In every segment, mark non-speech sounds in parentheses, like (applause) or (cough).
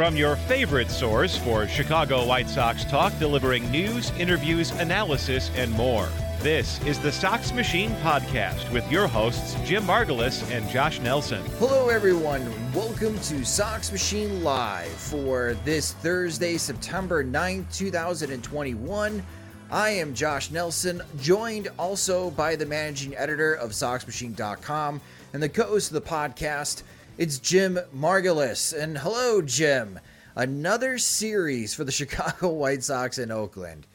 From your favorite source for Chicago White Sox talk, delivering news, interviews, analysis, and more. This is the Sox Machine Podcast with your hosts, Jim Margalus and Josh Nelson. Hello, everyone. Welcome to Sox Machine Live for this Thursday, September 9th, 2021. I am Josh Nelson, joined also by the managing editor of SoxMachine.com and the co host of the podcast. It's Jim Margalus. And hello, Jim. Another series for the (laughs) Chicago White Sox in Oakland.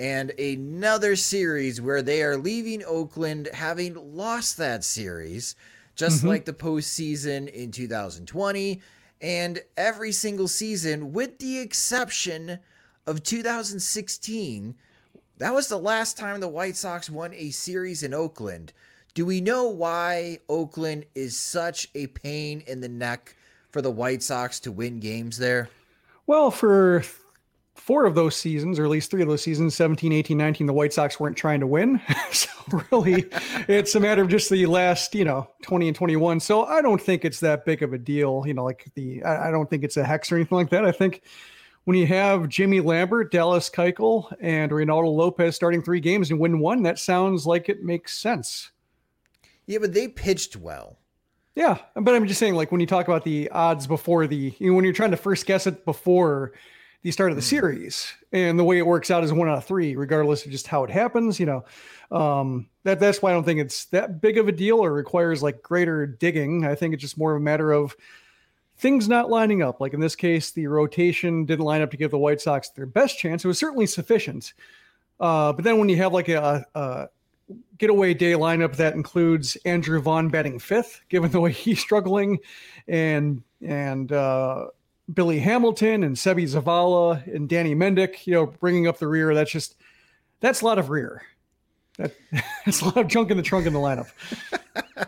And another series where they are leaving Oakland having lost that series, just mm-hmm. like the postseason in 2020 and every single season, with the exception of 2016. That was the last time the White Sox won a series in Oakland. Do we know why Oakland is such a pain in the neck for the White Sox to win games there? Well, for four of those seasons, or at least three of those seasons, 17, 18, 19, the White Sox weren't trying to win. (laughs) so really, (laughs) it's a matter of just the last, you know, 20 and 21. So I don't think it's that big of a deal. You know, like the, I don't think it's a hex or anything like that. I think when you have Jimmy Lambert, Dallas Keuchel, and Reynaldo Lopez starting three games and win one, that sounds like it makes sense. Yeah, but they pitched well. Yeah, but I'm just saying, like when you talk about the odds before the, you know, when you're trying to first guess it before the start of the mm. series, and the way it works out is one out of three, regardless of just how it happens. You know, um, that that's why I don't think it's that big of a deal or requires like greater digging. I think it's just more of a matter of things not lining up. Like in this case, the rotation didn't line up to give the White Sox their best chance. It was certainly sufficient, uh, but then when you have like a, a getaway day lineup that includes Andrew Vaughn batting fifth, given the way (laughs) he's struggling, and and uh, Billy Hamilton and Seby Zavala and Danny Mendick, you know, bringing up the rear. That's just that's a lot of rear. That, (laughs) that's a lot of junk in the trunk in the lineup. (laughs)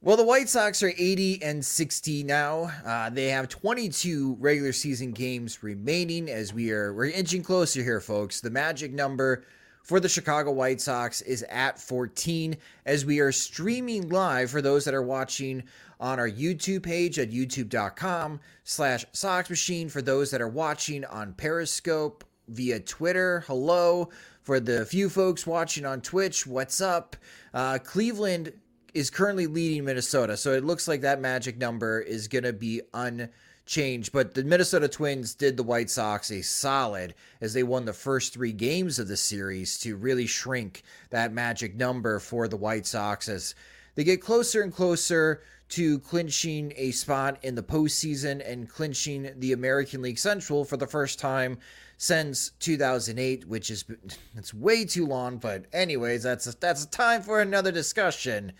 well, the White Sox are 80 and 60 now. Uh, they have 22 regular season games remaining as we are we're inching closer here, folks. The magic number for the Chicago White Sox is at 14 as we are streaming live for those that are watching on our YouTube page at youtube.com slash Sox Machine. For those that are watching on Periscope via Twitter, hello. For the few folks watching on Twitch, what's up? Uh, Cleveland is currently leading Minnesota, so it looks like that magic number is going to be un change. But the Minnesota Twins did the White Sox a solid as they won the first three games of the series to really shrink that magic number for the White Sox as they get closer and closer to clinching a spot in the postseason and clinching the American League Central for the first time since 2008, which is (laughs) it's way too long. But anyways, that's a, that's a time for another discussion.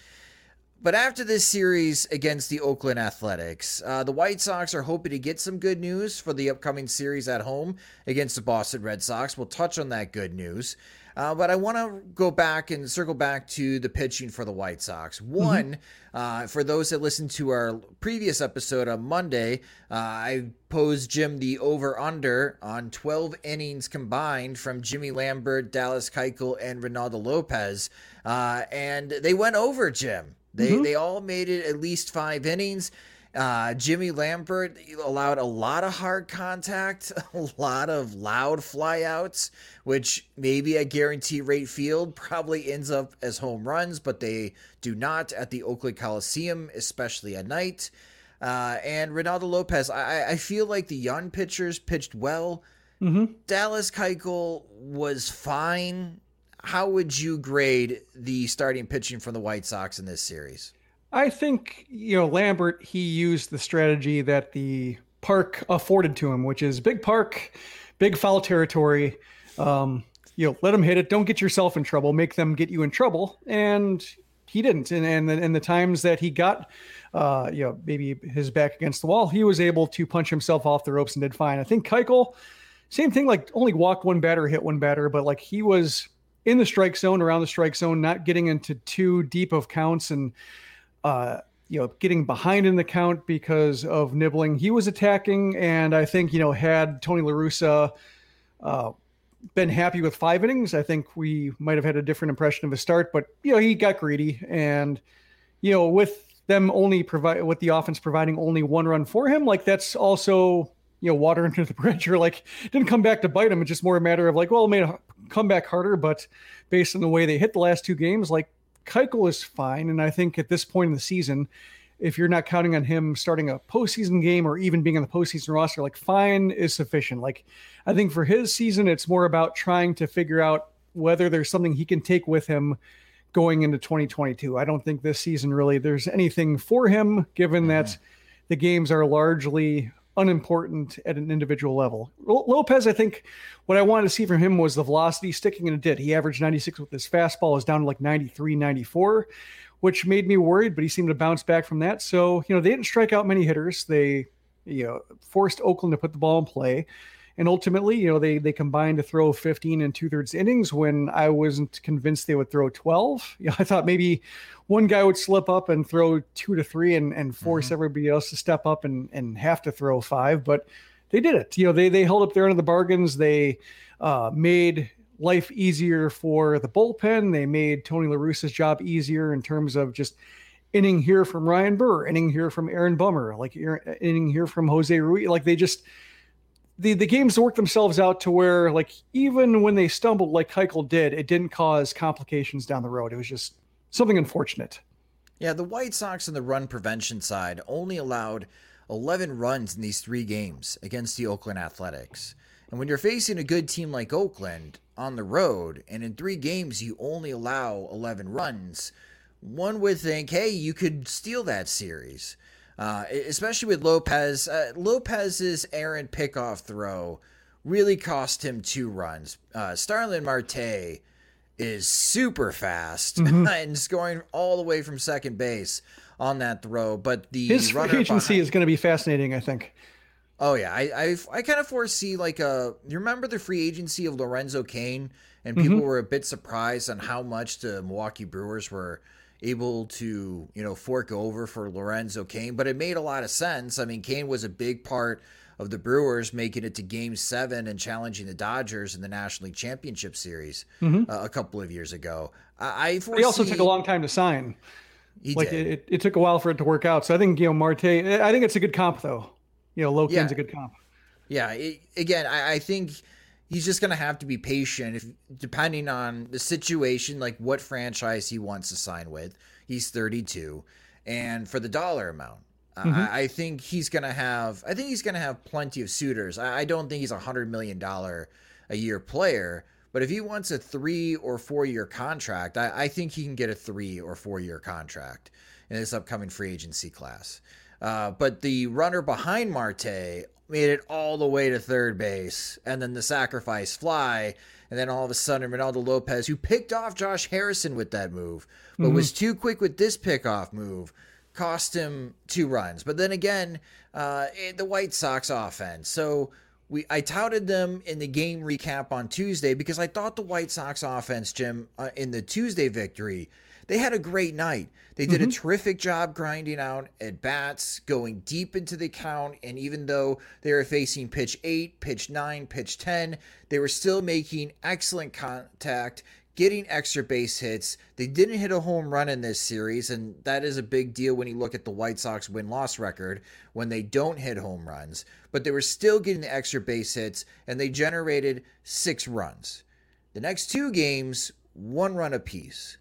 But after this series against the Oakland Athletics, uh, the White Sox are hoping to get some good news for the upcoming series at home against the Boston Red Sox. We'll touch on that good news. Uh, but I want to go back and circle back to the pitching for the White Sox. One, mm-hmm. uh, for those that listened to our previous episode on Monday, uh, I posed Jim the over under on 12 innings combined from Jimmy Lambert, Dallas Keuchel, and Reynaldo Lopez. Uh, and they went over, Jim. They, mm-hmm. they all made it at least five innings. Uh, Jimmy Lambert allowed a lot of hard contact, (laughs) a lot of loud flyouts, which maybe at Guaranteed Rate Field probably ends up as home runs, but they do not at the Oakland Coliseum, especially at night. Uh, and Ronaldo Lopez, I, I feel like the young pitchers pitched well. Mm-hmm. Dallas Keuchel was fine. How would you grade the starting pitching from the White Sox in this series? I think, you know, Lambert, he used the strategy that the park afforded to him, which is big park, big foul territory. Um, you know, let them hit it. Don't get yourself in trouble. Make them get you in trouble. And he didn't. And and the, and the times that he got, uh, you know, maybe his back against the wall, he was able to punch himself off the ropes and did fine. I think Keuchel, same thing. Like only walked one batter, hit one batter, but like he was in the strike zone, around the strike zone, not getting into too deep of counts and uh, you know, getting behind in the count because of nibbling. He was attacking, and I think you know, had Tony La Russa uh, been happy with five innings, I think we might have had a different impression of his start. But you know, he got greedy, and you know, with them only provide with the offense providing only one run for him, like that's also you know water (laughs) under the bridge, or like didn't come back to bite him. It's just more a matter of like, well, it made a comeback harder, but based on the way they hit the last two games, like Keuchel is fine, and I think at this point in the season, if you're not counting on him starting a postseason game or even being on the postseason roster, like fine is sufficient. Like I think for his season, it's more about trying to figure out whether there's something he can take with him going into 2022. I don't think this season really there's anything for him, given that mm-hmm. the games are largely unimportant at an individual level. Lopez, I think what I wanted to see from him was the velocity sticking, and it did. He averaged 96 with his fastball, is down to like 93, 94, which made me worried, but he seemed to bounce back from that. So, you know, they didn't strike out many hitters. They, you know, forced Oakland to put the ball in play. And ultimately, you know, they they combined to throw 15 and two thirds innings when I wasn't convinced they would throw 12. (laughs) You know, I thought maybe one guy would slip up and throw two to three and, and force mm-hmm. everybody else to step up and, and have to throw five. But they did it. You know, they they held up their end of the bargains. They uh, made life easier for the bullpen. They made Tony La Russa's job easier in terms of just inning here from Ryan Burr, inning here from Aaron Bummer, like inning here from Jose Ruiz. Like they just the the games worked themselves out to where like even when they stumbled like Keuchel did, it didn't cause complications down the road. It was just something unfortunate. Yeah, the White Sox on the run prevention side only allowed 11 runs in these three games against the Oakland Athletics. And when you're facing a good team like Oakland on the road, and in three games you only allow 11 runs, one would think, hey, you could steal that series. Uh, especially with Lopez. Uh, Lopez's errant pickoff throw really cost him two runs. Uh, Starling Marte is super fast mm-hmm. (laughs) and scoring all the way from second base on that throw. But the his free agency behind, is going to be fascinating, I think. Oh yeah, I I, I kind of foresee like a. Uh, you remember the free agency of Lorenzo Cain, and people mm-hmm. were a bit surprised on how much the Milwaukee Brewers were able to, you know, fork over for Lorenzo Cain, but it made a lot of sense. I mean, Cain was a big part of the Brewers making it to game seven and challenging the Dodgers in the National League Championship Series mm-hmm. uh, a couple of years ago. I, I foresee... He also took a long time to sign. He like it, it, it, took a while for it to work out. So I think, you know, Marte, I think it's a good comp though. You know, Loken's yeah. a good comp. Yeah. It, again, I, I think he's just going to have to be patient if depending on the situation like what franchise he wants to sign with. He's 32 and for the dollar amount mm-hmm. I, I, think he's going to have i think he's going to have plenty of suitors. I, I, don't think he's a hundred million dollar a year player but if he wants a three or four year contract I, I think he can get a three or four year contract in this upcoming free agency class. Uh, but the runner behind Marte made it all the way to third base, and then the sacrifice fly, and then all of a sudden Ronaldo Lopez, who picked off Josh Harrison with that move, but mm-hmm. was too quick with this pickoff move, cost him two runs. But then again, uh, the White Sox offense. So we I touted them in the game recap on Tuesday because I thought the White Sox offense, Jim, uh, in the Tuesday victory, they had a great night. They did mm-hmm. a terrific job grinding out at bats, going deep into the count, and even though they were facing pitch 8, pitch 9, pitch 10, they were still making excellent contact, getting extra base hits. They didn't hit a home run in this series, and that is a big deal when you look at the White Sox win loss record when they don't hit home runs. But they were still getting the extra base hits, and they generated six runs. The next two games, one run apiece.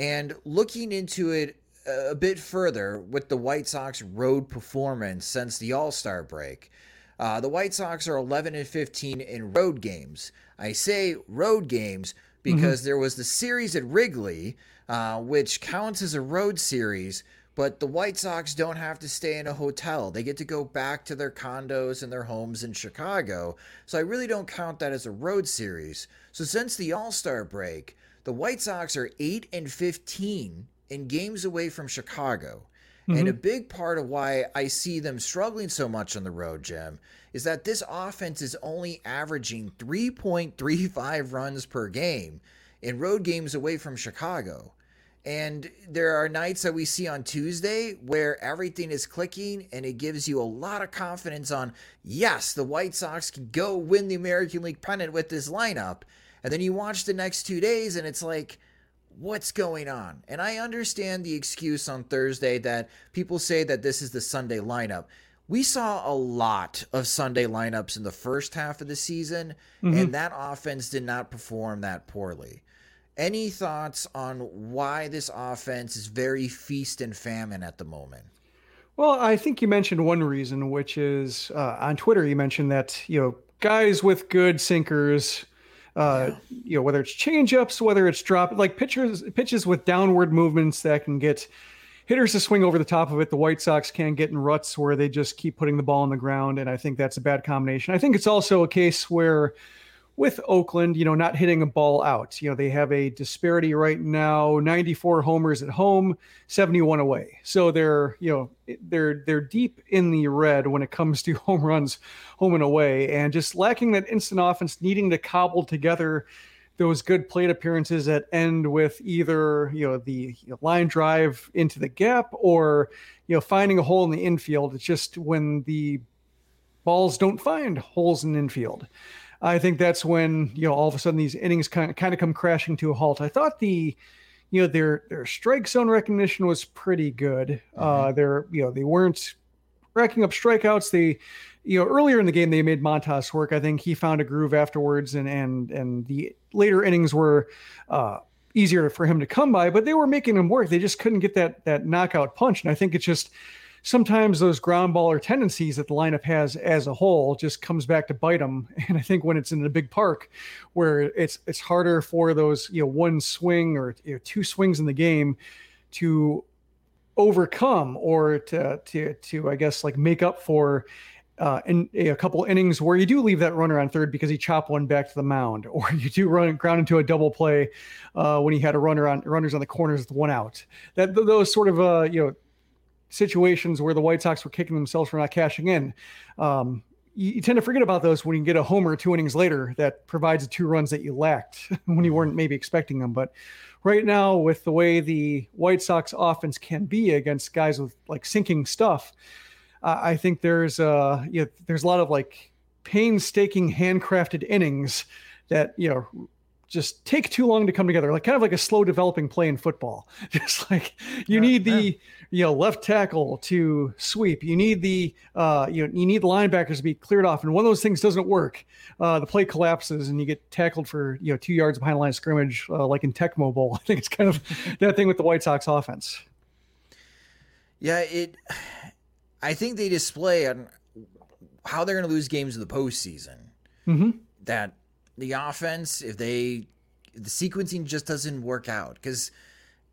And looking into it a bit further with the White Sox road performance since the All Star break, uh, the White Sox are 11 and 15 in road games. I say road games because mm-hmm. there was the series at Wrigley, uh, which counts as a road series, but the White Sox don't have to stay in a hotel. They get to go back to their condos and their homes in Chicago. So I really don't count that as a road series. So since the All Star break, the White Sox are 8 and 15 in games away from Chicago. Mm-hmm. And a big part of why I see them struggling so much on the road, Jim, is that this offense is only averaging 3.35 (laughs) runs per game in road games away from Chicago. And there are nights that we see on Tuesday where everything is clicking and it gives you a lot of confidence on, yes, the White Sox can go win the American League pennant with this lineup. And then you watch the next two days and it's like, what's going on? And I understand the excuse on Thursday that people say that this is the Sunday lineup we saw a lot of Sunday lineups in the first half of the season, mm-hmm. and that offense did not perform that poorly. Any thoughts on why this offense is very feast and famine at the moment? Well, I think you mentioned one reason, which is uh, on Twitter. You mentioned that you know guys with good sinkers, uh, yeah. you know whether it's changeups, whether it's drop like pitchers pitches with downward movements that can get hitters to swing over the top of it. The White Sox can get in ruts where they just keep putting the ball on the ground, and I think that's a bad combination. I think it's also a case where with Oakland, you know, not hitting a ball out. You know, they have a disparity right now: 94 homers at home, 71 away. So they're, you know, they're they're deep in the red when it comes to (laughs) home runs, home and away, and just lacking that instant offense, needing to cobble together those good plate appearances that end with either you know the line drive into the gap or you know finding a hole in the infield. It's just when the balls don't find holes in infield. I think that's when you know all of a sudden these innings kind of kind of come crashing to a halt. I thought the you know their their strike zone recognition was pretty good. Mm-hmm. Uh, they're you know they weren't racking up strikeouts. They you know, earlier in the game they made Montas work. I think he found a groove afterwards, and and and the later innings were uh, easier for him to come by, but they were making him work. They just couldn't get that that knockout punch, and I think it's just sometimes those ground baller tendencies that the lineup has as a whole just comes back to bite them. (laughs) And I think when it's in a big park, where it's it's harder for those you know one swing or you know, two swings in the game to overcome or to to to I guess like make up for uh, in a couple innings where you do leave that runner on third because he chopped one back to the mound, (laughs) or you do run ground into a double play uh, when he had a runner on runners on the corners with one out. That those sort of uh, you know situations where the White Sox were kicking themselves for not cashing in. Um, you, you, tend to forget about those when you get a homer two innings later that provides the two runs that you lacked (laughs) when you weren't maybe expecting them. But right now, with the way the White Sox offense can be against guys with like sinking stuff uh, I think there's uh you know, there's a lot of like painstaking handcrafted innings that you know just take too long to come together like kind of like a slow developing play in football (laughs) just like you yeah, need the yeah. you know left tackle to sweep you need the uh you know you need the linebackers to be cleared off and one of those things doesn't work uh the play collapses and you get tackled for you know two yards behind the line of scrimmage uh, like in tecmo bowl (laughs) i think it's kind of (laughs) that thing with the white sox offense yeah it I think they display on how they're going to lose games in the postseason. Mm-hmm. That the offense, if they, the sequencing just doesn't work out. Because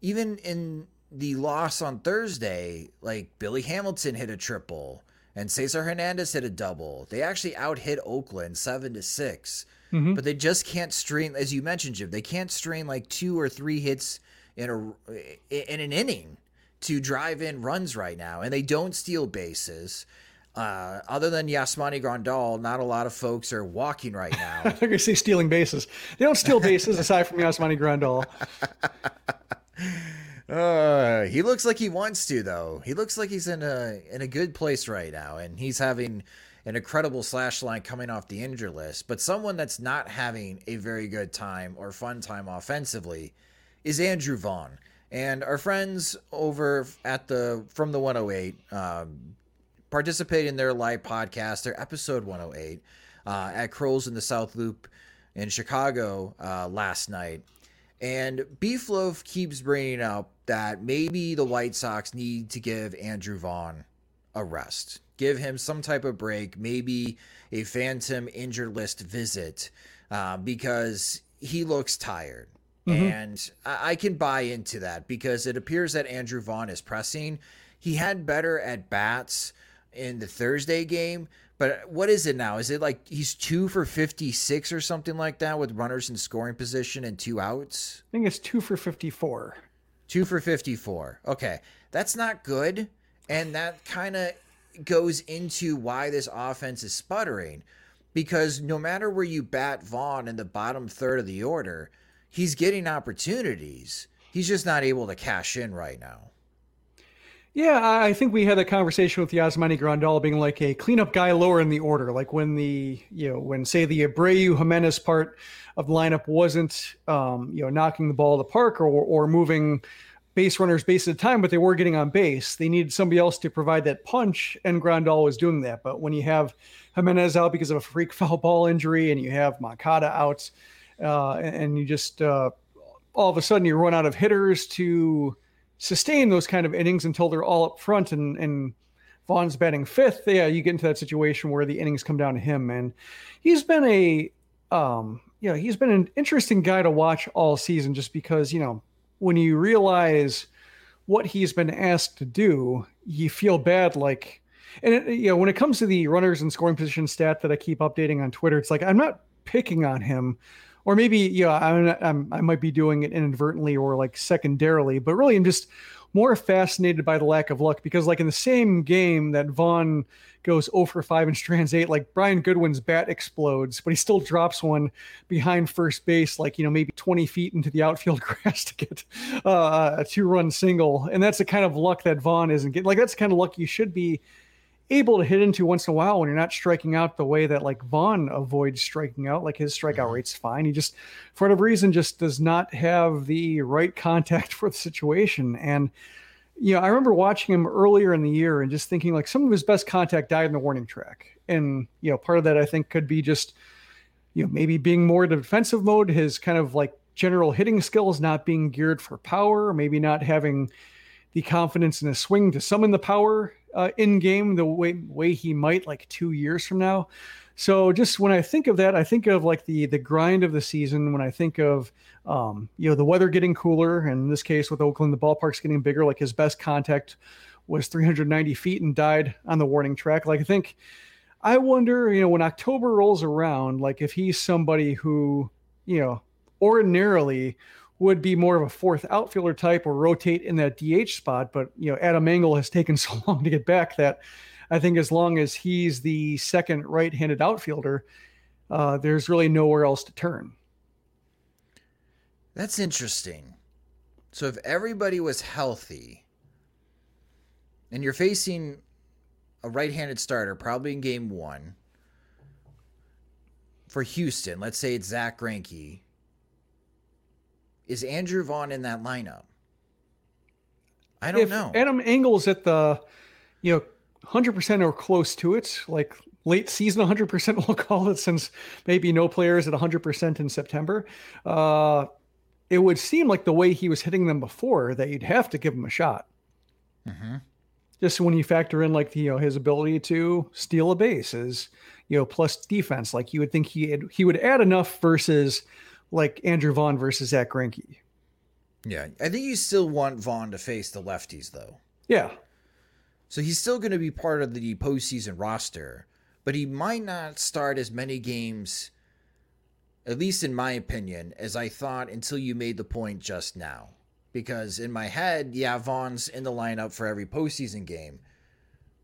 even in the loss on Thursday, like Billy Hamilton hit a triple and Cesar Hernandez hit a double. They actually out hit Oakland seven to 6 mm-hmm. but they just can't string, as you mentioned, Jim. They can't strain like two or three hits in a in an inning to drive in runs right now, and they don't steal bases. Uh, other than Yasmani Grandal, not a lot of folks are walking right (laughs) now. I'm going to say stealing bases. They don't steal bases (laughs) aside from Yasmani Grandal. (laughs) Uh, he looks like he wants to though. He looks like he's in a in a good place right now, and he's having an incredible slash line coming off the injury list. But someone that's not having a very good time or fun time offensively is Andrew Vaughn. And our friends over at the from the 108 um, participate in their live podcast, their episode 108 uh, at Crow's in the South Loop in Chicago uh, last night. And Beef Loaf keeps bringing up that maybe the White Sox need to give Andrew Vaughn a rest, give him some type of break, maybe a phantom injured list visit, uh, because he looks tired. Mm-hmm. And I-, I can buy into that because it appears that Andrew Vaughn is pressing. He had better at bats in the Thursday game, but what is it now? Is it like he's two for 56 or something like that with runners in scoring position and two outs? I think it's two for 54. Two for 54. Okay. That's not good. And that kind of goes into why this offense is sputtering because no matter where you bat Vaughn in the bottom third of the order, he's getting opportunities. He's just not able to cash in right now. Yeah, I think we had a conversation with Yasmani Grandal being like a cleanup guy lower in the order. Like when the, you know, when say the Abreu Jimenez part of the lineup wasn't, um, you know, knocking the ball to the park or, or moving base runners base at a time, but they were getting on base. They needed somebody else to provide that punch, and Grandal was doing that. But when you have Jimenez out because of a freak (laughs) foul ball injury and you have Moncada out, uh, and you just, uh, all of a sudden you run out of hitters to, sustain those kind of innings until they're all up front and and Vaughn's batting fifth, yeah, you get into that situation where the innings come down to him. And he's been a um, you know, he's been an interesting guy to watch all season just because, you know, when you realize what he's been asked to do, you feel bad like and it, you know, when it comes to the runners and scoring position stat that I keep updating on Twitter, it's like I'm not picking on him or maybe you know I'm, I'm, i might be doing it inadvertently or like secondarily, but really I'm just more fascinated by the lack of luck because like in the same game that Vaughn goes 0 for 5 and strands 8 like Brian Goodwin's bat explodes but he still drops one behind first base like you know maybe 20 feet into the outfield (laughs) grass to get uh, a two run single. And that's the kind of luck that Vaughn isn't getting like that's the kind of luck you should be able to hit into once in a while when you're not striking out the way that like Vaughn avoids striking out. Like his strikeout mm-hmm. rate's fine. He just, for whatever reason, just does not have the right contact (laughs) for the situation. And, you know, I remember watching him earlier in the year and just thinking like some of his best contact died in the warning track. And, you know, part of that I think could be just, you know, maybe being more the defensive mode, his kind of like general hitting skills not being geared for power, maybe not having the confidence in his swing to summon the power uh, in game the way way he might like two years from now. So just when I think of that, I think of like the the grind of the season. When I think of um, you know the weather getting cooler, and in this case with Oakland, the ballpark's getting bigger. Like his best contact was 390 feet and died on the warning track. Like I think, I wonder, you know, when October rolls around, like if he's somebody who, you know, ordinarily would be more of a fourth outfielder type or rotate in that DH spot. But you know, Adam Engel has taken (laughs) so long to get back that I think as long as he's the second right-handed outfielder, uh, there's really nowhere else to turn. That's interesting. So if everybody was healthy, and you're facing a right-handed starter, probably in Game One. For Houston, let's say it's Zack Greinke is Andrew Vaughn in that lineup? I don't if know. Adam Engel's at the, you know, 100% or close to it, like late season 100%, (laughs) we'll call it, since maybe no players at 100% in September. Uh, it would seem like the way he was hitting them before that you'd have to give him a shot. Mm-hmm. Just when you factor in like you know his ability to steal a base is you know plus defense, like you would think he he would add enough versus like Andrew Vaughn versus Zack Greinke. Yeah, I think you still want Vaughn to face the lefties though. Yeah. So he's still going to be part of the postseason roster, but he might not start as many games, at least in my opinion, as I thought until you made the point just now. Because in my head, yeah, Vaughn's in the lineup for every postseason game.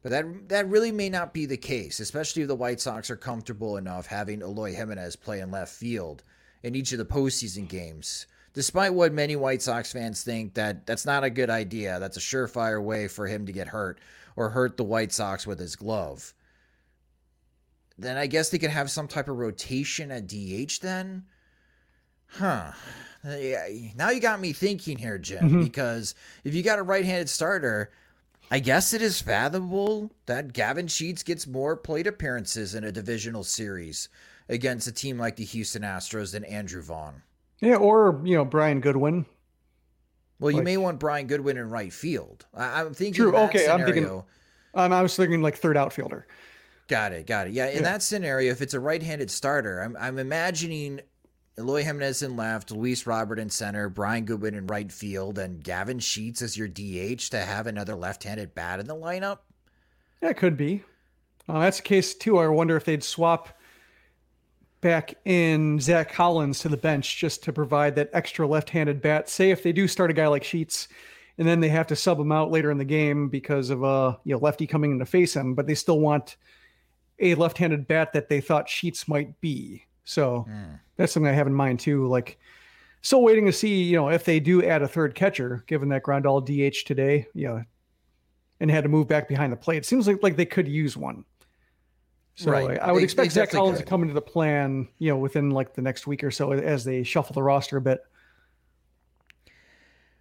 But that that really may not be the case, especially if the White Sox are comfortable enough having Eloy Jimenez play in left field in each of the postseason games. Despite what many White Sox fans think that that's not a good idea, that's a surefire way for him to get hurt or hurt the White Sox with his glove. Then I guess they could have some type of rotation at DH then. Huh. Now you got me thinking here, Jim, mm-hmm. because if you got a right-handed starter, I guess it is fathomable that Gavin Sheets gets more plate appearances in a divisional series against a team like the Houston Astros than Andrew Vaughn. Yeah, or you know Brian Goodwin. Well, you like, may want Brian Goodwin in right field. I, am thinking. True. okay, scenario, I'm thinking. Um, I was thinking like third outfielder. Got it. Got it. Yeah. In yeah. that scenario, if it's a right-handed starter, I'm I'm imagining Eloy Jimenez in left, Luis Robert in center, Brian Goodwin in right field, and Gavin Sheets as your DH to have another left-handed bat in the lineup. Yeah, it could be. Uh, that's the case too. I wonder if they'd swap back in Zack Collins to the bench just to provide that extra left-handed bat. Say if they do start a guy like Sheets, and then they have to sub him out later in the game because of a uh, you know lefty coming in to face him, but they still want a left-handed bat that they thought Sheets might be. So mm. that's something I have in mind too. Like, still waiting to see, you know, if they do add a third catcher, given that Grandal DH today, you know, and had to move back behind the plate. It seems like like they could use one. So right. I, I would they, expect they Zack Collins could. to come into the plan, you know, within like the next week or so as they shuffle the roster a bit.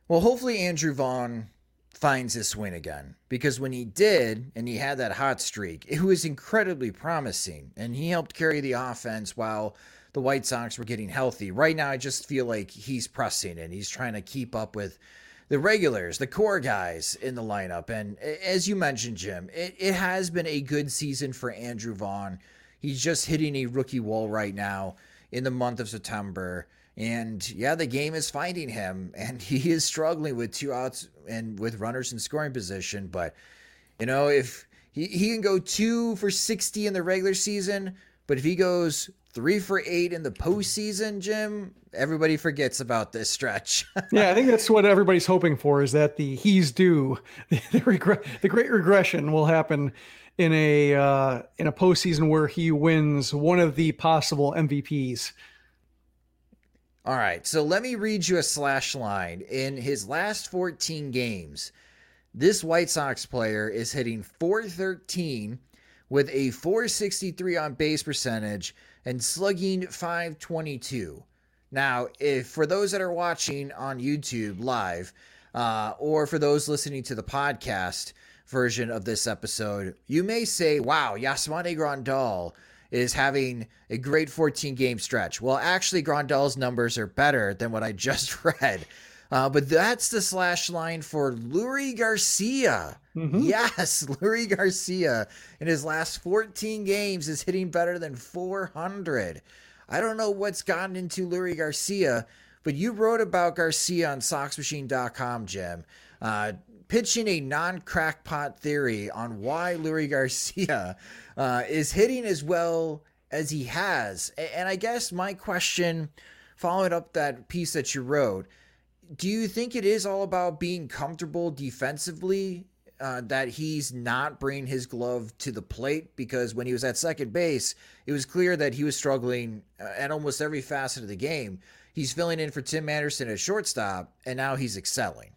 Well, hopefully Andrew Vaughn finds his swing again because when he did and he had that hot streak, it was incredibly promising and he helped carry the offense while the White Sox were getting healthy. Right now, I just feel like he's pressing and he's trying to keep up with the regulars, the core guys in the lineup. And as you mentioned, Jim, it, it has been a good season for Andrew Vaughn. He's just hitting a rookie wall right now in the month of September. And yeah, the game is finding him, (laughs) and he is struggling with two outs and with runners in scoring position. But you know, if he, he can go two for 60 in the regular season, but if he goes three for eight in the postseason, Jim, everybody forgets about this stretch. (laughs) yeah, I think that's what everybody's hoping for is that the he's due, (laughs) the, regre- the great regression will happen in a uh, in a postseason where he wins one of the possible MVPs. All right, so let me read you a slash line. In his last 14 games, this White Sox player is hitting 413 with a 463 on base percentage and slugging 522. Now, if for those that are watching on YouTube live, uh, or for those listening to the podcast version of this episode, you may say, wow, Yasmani Grandal is having a great 14 game stretch. Well, actually, Grandal's numbers are better than what I just (laughs) read. Uh, but that's the slash line for Leury Garcia. Mm-hmm. Yes, (laughs) Leury Garcia in his last 14 games is hitting better than 400. I don't know what's gotten into Leury Garcia, but you wrote about Garcia on SoxMachine.com, Jim. Uh, pitching a non crackpot theory on why Leury Garcia uh, is hitting as well as he has. And I guess my question, following up that piece that you wrote, do you think it is all about being comfortable defensively? Uh, that he's not bringing his glove to the plate because when he was at second base, it was clear that he was struggling uh, at almost every facet of the game. He's filling in for Tim Anderson at shortstop, and now he's excelling.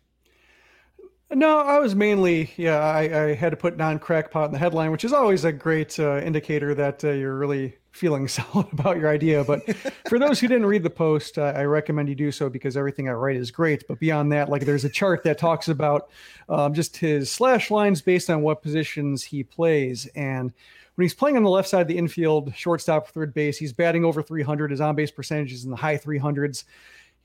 No, I was mainly, yeah, I, I had to put non crackpot in the headline, which is always a great uh, indicator that uh, you're really feeling (laughs) solid about your idea. But for those who didn't read the post, uh, I recommend you do so because everything I write is great. But beyond that, like there's a chart that talks about um, just his slash lines based on what positions he plays. And when he's playing on the left side of the infield, shortstop, third base, he's batting over 300. His on base percentage is in the high 300s.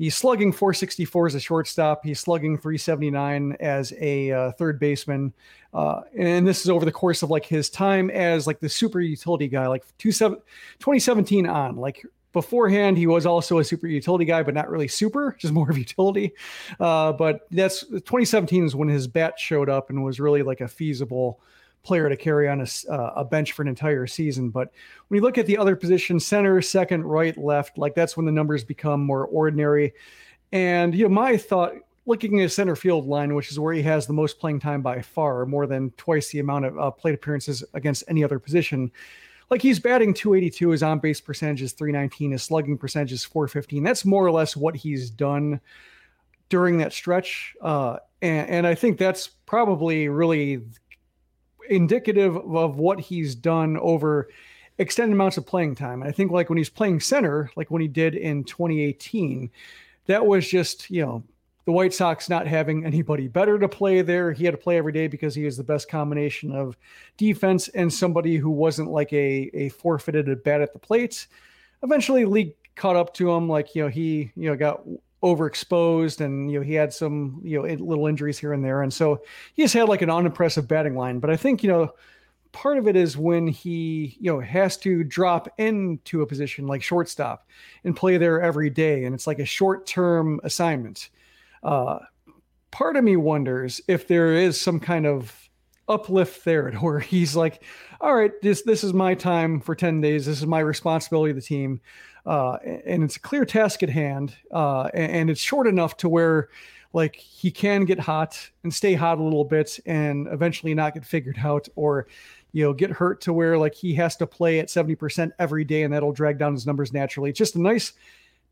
He's slugging 464 as a shortstop. He's slugging 379 as a uh, third baseman. Uh, and this is over the course of like his time as like the super utility guy, like two seven, 2017 on. Like beforehand, he was also a super utility guy, but not really super, (laughs) just more of utility. Uh, but that's 2017 is when his bat showed up and was really like a feasible player to carry on a, uh, a bench for an entire season. But when you look at the other positions, center, second, right, left, like that's when the numbers become more ordinary. And you know, my thought looking at center field line, which is where he has the most playing time by far, more than twice the amount of uh, plate appearances against any other position. Like he's batting 282, his on base percentage is 319, his slugging percentage is 415. That's more or less what he's done during that stretch. Uh, and, and I think that's probably really indicative of what he's done over extended amounts of playing time. And I think like when he's playing center, like when he did in 2018, that was just, you know, the White Sox not having anybody better to play there. He had to play every day because he was the best combination of defense and somebody who wasn't like a, a forfeited at bat at the plate. Eventually, league caught up to him. Like, you know, he, you know, got overexposed and, you know, he had some, you know, little injuries here and there. And so he just had like an unimpressive batting line. But I think, you know, part of it is when he you know has to drop into a position like shortstop and play there every day and it's like a short term assignment uh, part of me wonders if there is some kind of uplift there (laughs) where he's like, all right, this this is my time for 10 days. This is my responsibility of the team. Uh, and it's a clear task at hand. Uh, and, it's short enough to where like he can get hot and stay hot a little bit and eventually not get figured out or you know get hurt to where like he has to play at 70% every day and that'll drag down his numbers naturally. It's just a nice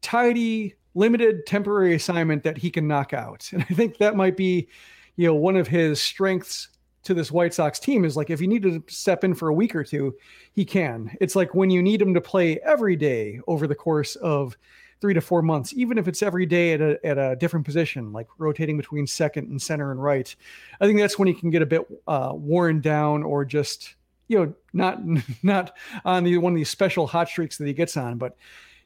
tidy limited temporary assignment that he can knock out. And I think that might be, you know, one of his strengths to this White Sox team is like if you need to step in for a week or two, he can. It's like when you need him to play every day over the course of three to four months, even if it's every day at a, at a different position, like rotating between second and center and right. I think that's when he can get a bit uh, worn down or just, you know, not (laughs) not on the one of these special hot streaks that he gets on, but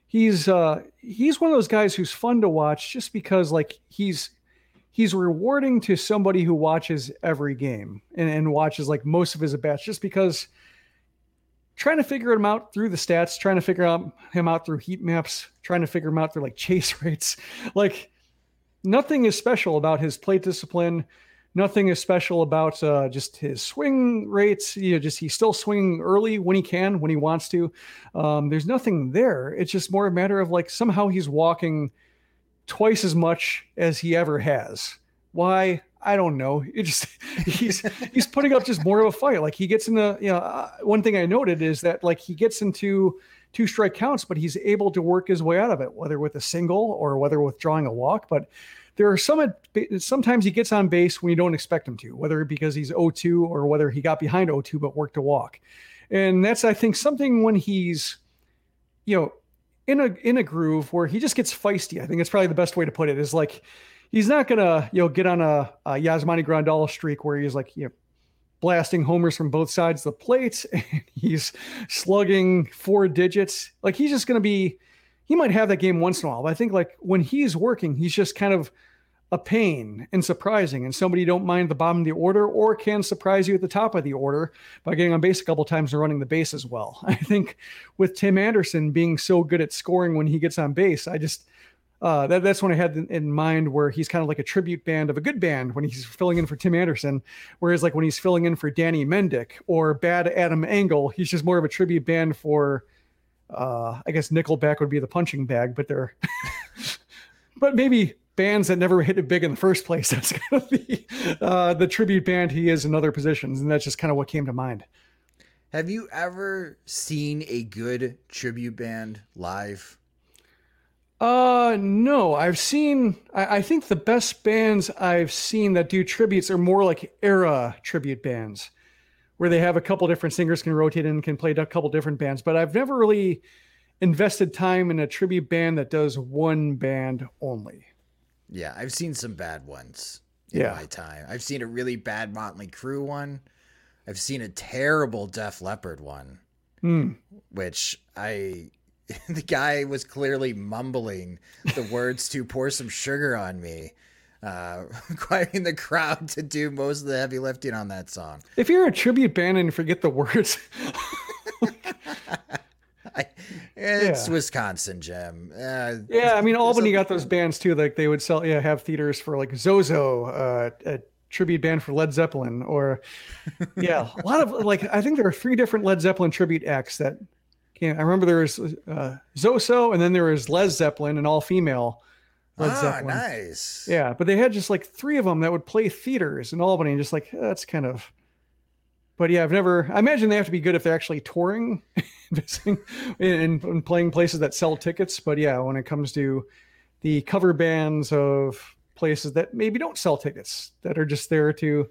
he's uh he's one of those guys who's fun to watch just because like he's he's rewarding to somebody who watches every game and, and watches like most of his at bats just because trying to figure him out through the stats, trying to figure out him out through heat maps, trying to figure him out through like (laughs) chase rates. Like nothing is special about his plate discipline, nothing is special about uh, just his swing rates. You know, just he's still swinging early when he can, when he wants to. Um, there's nothing there. It's just more a matter of like somehow he's walking twice as much as he ever has. Why? I don't know. (laughs) It just he's he's putting up just more of a fight. Like he gets in the you know uh, one thing I noted is that like he gets into two strike counts, but he's able to work his way out of it, whether with a single or whether withdrawing a walk. But there are some sometimes he gets on base when you don't expect him to, whether because he's 0-2 or whether he got behind 0-2 but worked a walk. And that's I think something when he's you know in a in a groove where he just gets feisty. I think it's probably the best way to put it is like he's not gonna you know get on a, a Yasmani Grandal streak where he's like you know blasting homers from both sides of the plate (laughs) and he's slugging four digits. Like he's just gonna be he might have that game once in a while, but I think like when he's working, he's just kind of a pain and surprising, and somebody you don't mind the bottom of the order or can surprise you at the top of the order by getting on base a couple times and running the base as well. (laughs) I think with Tim Anderson being so good at scoring when he gets on base, I just uh, that, that's when I had in mind where he's kind of like a tribute band of a good band when he's filling in for Tim Anderson. Whereas like when he's filling in for Danny Mendick or Bad Adam Engel, he's just more of a tribute band for uh, I guess Nickelback would be the punching bag, but they're, (laughs) but maybe bands that never hit it big in the first place. (laughs) That's kind of the uh, the tribute band he is in other positions, and that's just kind of what came to mind. Have you ever seen a good tribute band live? Uh, no. I've seen. I, I think the best bands I've seen that do tributes are more like era tribute bands where they have a couple different singers can rotate and can play a couple different bands. But I've never really invested time in a tribute band that does one band only. Yeah, I've seen some bad ones in yeah. my time. I've seen a really bad Motley Crue one. I've seen a terrible Def Leppard one, mm. which I (laughs) the guy was clearly mumbling the (laughs) words to pour some sugar on me uh, (laughs) requiring the crowd to do most of the heavy lifting on that song. If you're a tribute band and you forget the words, I, it's yeah. Wisconsin, Jim. Uh, yeah, I mean Albany a, got those bands too. Like they would sell, yeah, have theaters for like Zoso, uh, a tribute band for Led Zeppelin, or yeah, a lot of (laughs) like I think there are three different Led Zeppelin tribute acts that. Yeah, I remember there was uh, Zoso, and then there was Lez Zeppelin, an all female Led ah, Zeppelin. nice. Yeah, but they had just like three of them that would play theaters in Albany, and just like that's kind of. But yeah, I've never. I imagine they have to be good if they're actually touring, (laughs) visiting, and, and playing places that sell tickets. But yeah, when it comes to the cover bands of places that maybe don't sell tickets, that are just there to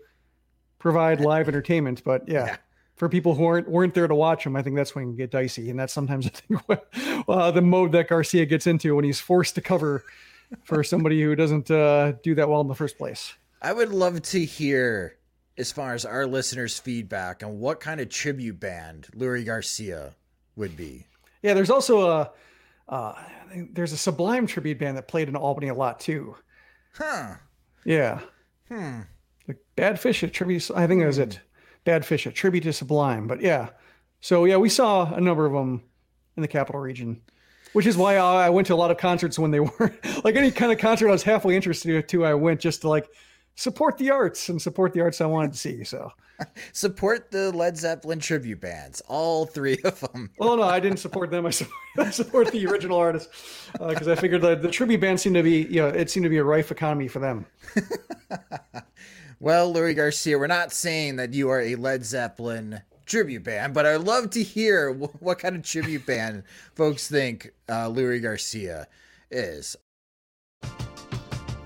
provide live entertainment. But yeah. Yeah. For people who aren't weren't there to watch them, I think that's when it can get dicey, and that's sometimes (laughs) I think what, uh, the mode that Garcia gets into when he's forced to cover for somebody who doesn't uh, do that well in the first place. I would love to hear, as far as our listeners' feedback on what kind of tribute band Leury Garcia would be. Yeah, there's also a uh, there's a Sublime tribute band that played in Albany a lot too. Huh. Yeah, Hmm. like Badfish at tribute. I think it was it. Badfish at tribute to Sublime. But yeah, so yeah, we saw a number of them in the capital region, which is why I I went to a lot of concerts when they (laughs) weren't like any kind of concert I was halfway interested to. I went just to like support the arts and support the arts I wanted to see. So, (laughs) Support the Led Zeppelin tribute bands, all three of them. (laughs) well, no, I didn't support them. I support, (laughs) I support the original artists because I figured that the tribute band seemed to be, you know, it seemed to be a rife economy for them. Well, Leury Garcia, we're not saying that you are a Led Zeppelin tribute band, but I'd love to hear what kind of tribute band folks think uh, Leury Garcia is.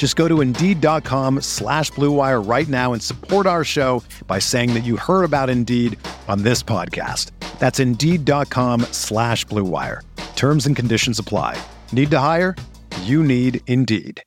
Just go to Indeed.com slash Blue Wire right now and support our show by saying that you heard about Indeed on this podcast. That's Indeed.com slash Blue Wire. Terms and conditions apply. Need to hire? You need Indeed.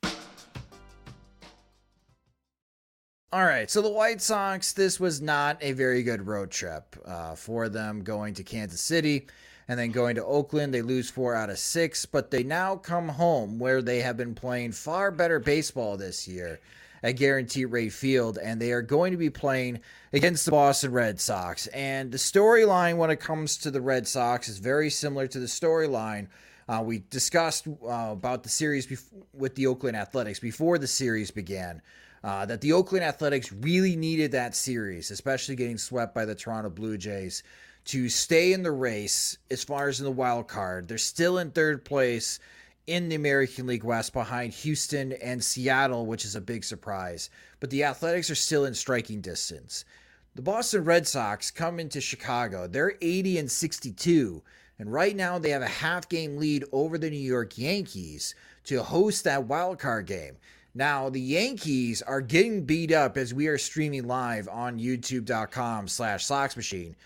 All right, so the White Sox, this was not a very good road trip uh, for them going to Kansas City and then going to Oakland. They lose four out of six, but they now come home where they have been playing far better baseball this year at Guaranteed Rate Field, and they are going to be playing against the Boston Red Sox. And the storyline when it comes to the Red Sox is very similar to the storyline. Uh, we discussed uh, about the series bef- with the Oakland Athletics before the series began. Uh, that the Oakland Athletics really needed that series, especially getting swept by the Toronto Blue Jays, to stay in the race as far as in the wild card. They're still in third place in the American League West behind Houston and Seattle, which is a big surprise. But the Athletics are still in striking distance. The Boston Red Sox come into Chicago. They're 80 and 62. And right now they have a half game lead over the New York Yankees to host that wild card game. Now the Yankees are getting beat up as we are streaming live on youtube.com slash Sox Machine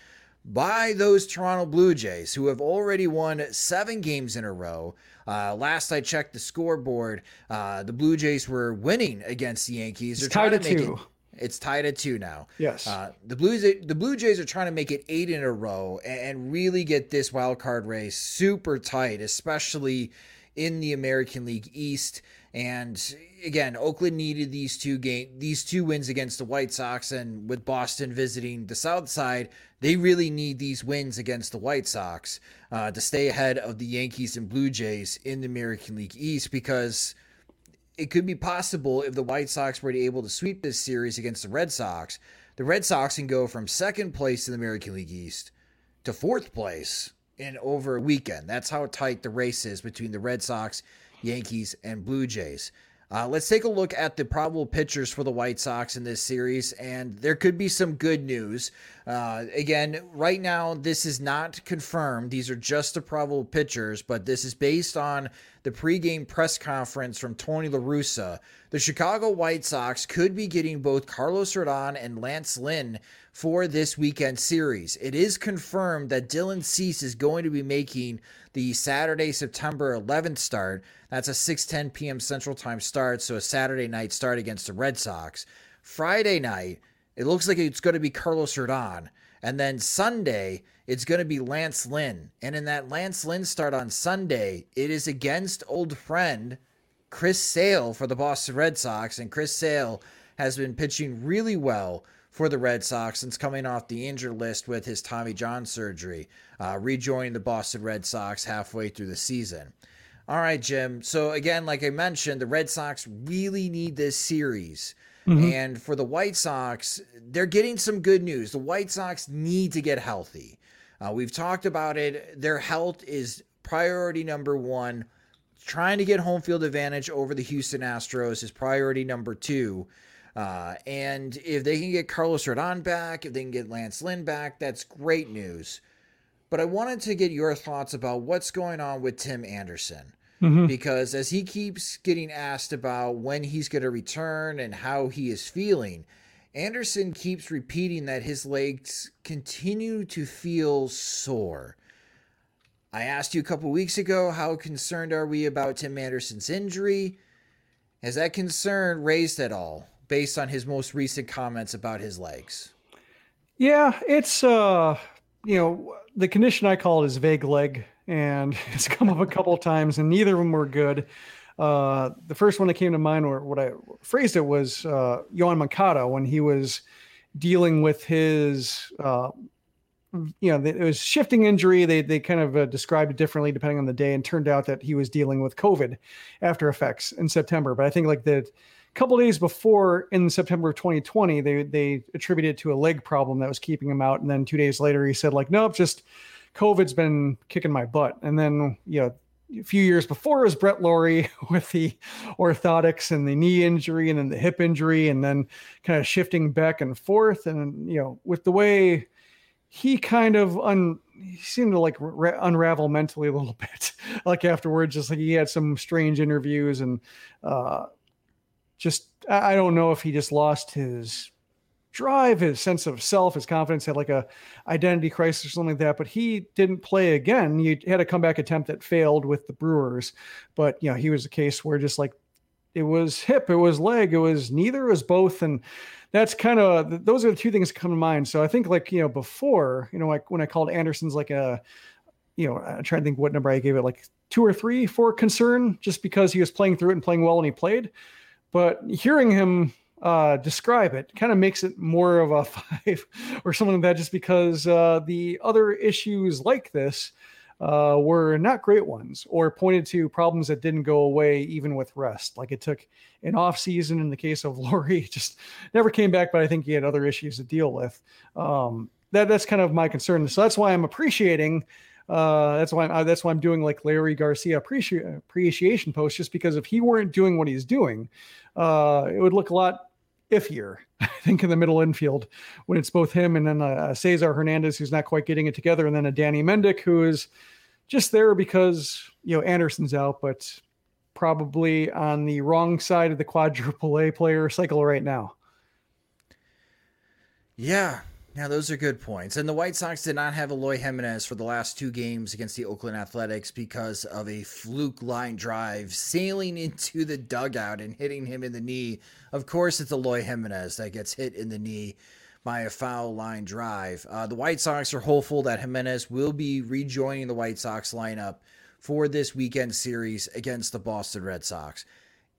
by those Toronto Blue Jays who have already won seven games in a row. Uh, last I checked the scoreboard, uh, the Blue Jays were winning against the Yankees. It's They're tied at two. it. It's tied at two now. Yes. Uh, the Blues, the Blue Jays are trying to make it eight in a row and, and really get this wild card race super tight, especially in the American League East. And again, Oakland needed these two game these two wins against the White Sox, and with Boston visiting the South Side, they really need these wins against the White Sox uh, to stay ahead of the Yankees and Blue Jays in the American League East because it could be possible if the White Sox were to able to sweep this series against the Red Sox. The Red Sox can go from second place in the American League East to fourth place in over a weekend. That's how tight the race is between the Red Sox, Yankees, and Blue Jays. Uh, let's take a look at the probable pitchers for the White Sox in this series, and there could be some good news. Uh, again, right now, this is not confirmed. These are just the probable pitchers, but this is based on the pregame press conference from Tony La Russa. The Chicago White Sox could be getting both Carlos Rodon and Lance Lynn for this weekend series. It is confirmed that Dylan Cease is going to be making the Saturday, September 11th start. That's a 6:10 p.m. Central Time start, so a Saturday night start against the Red Sox. Friday night, it looks like it's going to be Carlos Rodon. And then Sunday, it's going to be Lance Lynn. And in that Lance Lynn start on Sunday, it is against old friend Chris Sale for the Boston Red Sox. And Chris Sale has been pitching really well for the Red Sox since coming off the injured list with his Tommy John surgery, uh, rejoining the Boston Red Sox halfway through the season. All right, Jim. So, again, like I mentioned, the Red Sox really need this series. Mm-hmm. And for the White Sox, they're getting some good news. The White Sox need to get healthy. Uh, we've talked about it. Their health is priority number one. Trying to get home field advantage over the Houston Astros is priority number two. Uh, and if they can get Carlos Rodon back, if they can get Lance Lynn back, that's great news. But I wanted to get your thoughts about what's going on with Tim Anderson. Mm-hmm. Because as he keeps getting asked about when he's going to return and how he is feeling, Anderson keeps repeating that his legs continue to feel sore. I asked you a couple weeks ago how concerned are we about Tim Anderson's injury? Has that concern raised at all based on his most recent comments about his legs? Yeah, it's uh you know, the condition I call it is vague leg and (laughs) it's come up a couple times, and neither of them were good. Uh, the first one that came to mind, or what I phrased it, was uh, Yoan Moncada when he was dealing with his, uh, you know, it was shifting injury. They they kind of uh, described it differently depending on the day, and turned out that he was dealing with COVID after effects in September. But I think like the couple days before in September of 2020, they they attributed to a leg problem that was keeping him out, and then two days later he said like, nope, just COVID's been kicking my butt. And then, you know, a few years before was Brett Lawrie (laughs) with the orthotics and the knee injury and then the hip injury and then kind of shifting back and forth. And, you know, with the way he kind of un, he seemed to like re- unravel mentally a little (laughs) bit, like afterwards, just like he had some strange interviews and, uh, just, I don't know if he just lost his drive, his sense of self, his confidence, had like a identity crisis or something like that. But he didn't play again. He had a comeback attempt that failed with the Brewers. But you know, he was a case where just like it was hip, it was leg, it was neither, it was both. And that's kind of those are the two things that come to mind. So I think like, you know, before, you know, like when I called Anderson's like a, you know, I'm trying to think what number I gave it, like two or three for concern, just because he was playing through it and playing well and he played. But hearing him uh, describe it kind of makes it more of a (laughs) five or something like that, just because uh, the other issues like this uh, were not great ones or pointed to problems that didn't go away even with rest. Like it took an off season in the case of (laughs) Lawrie, just never came back, but I think he had other issues to deal with. Um, that that's kind of my concern. So that's why I'm appreciating. Uh, that's why I'm, that's why I'm doing like Leury Garcia appreci- appreciation post, just because if he weren't doing what he's doing, uh, it would look a lot iffier, (laughs) I think, in the middle infield when it's both him and then uh, Cesar Hernandez, who's not quite getting it together, and then a Danny Mendick, who is just there because, you know, Anderson's out, but probably on the wrong side of the quadruple A player cycle right now. Yeah, yeah, those are good points. And the White Sox did not have Eloy Jimenez for the last two games against the Oakland Athletics because of a fluke line drive sailing into the dugout and hitting him in the knee. Of course, it's Eloy Jimenez that gets hit in the knee by a foul line drive. Uh, the White Sox are hopeful that Jimenez will be rejoining the White Sox lineup for this weekend series against the Boston Red Sox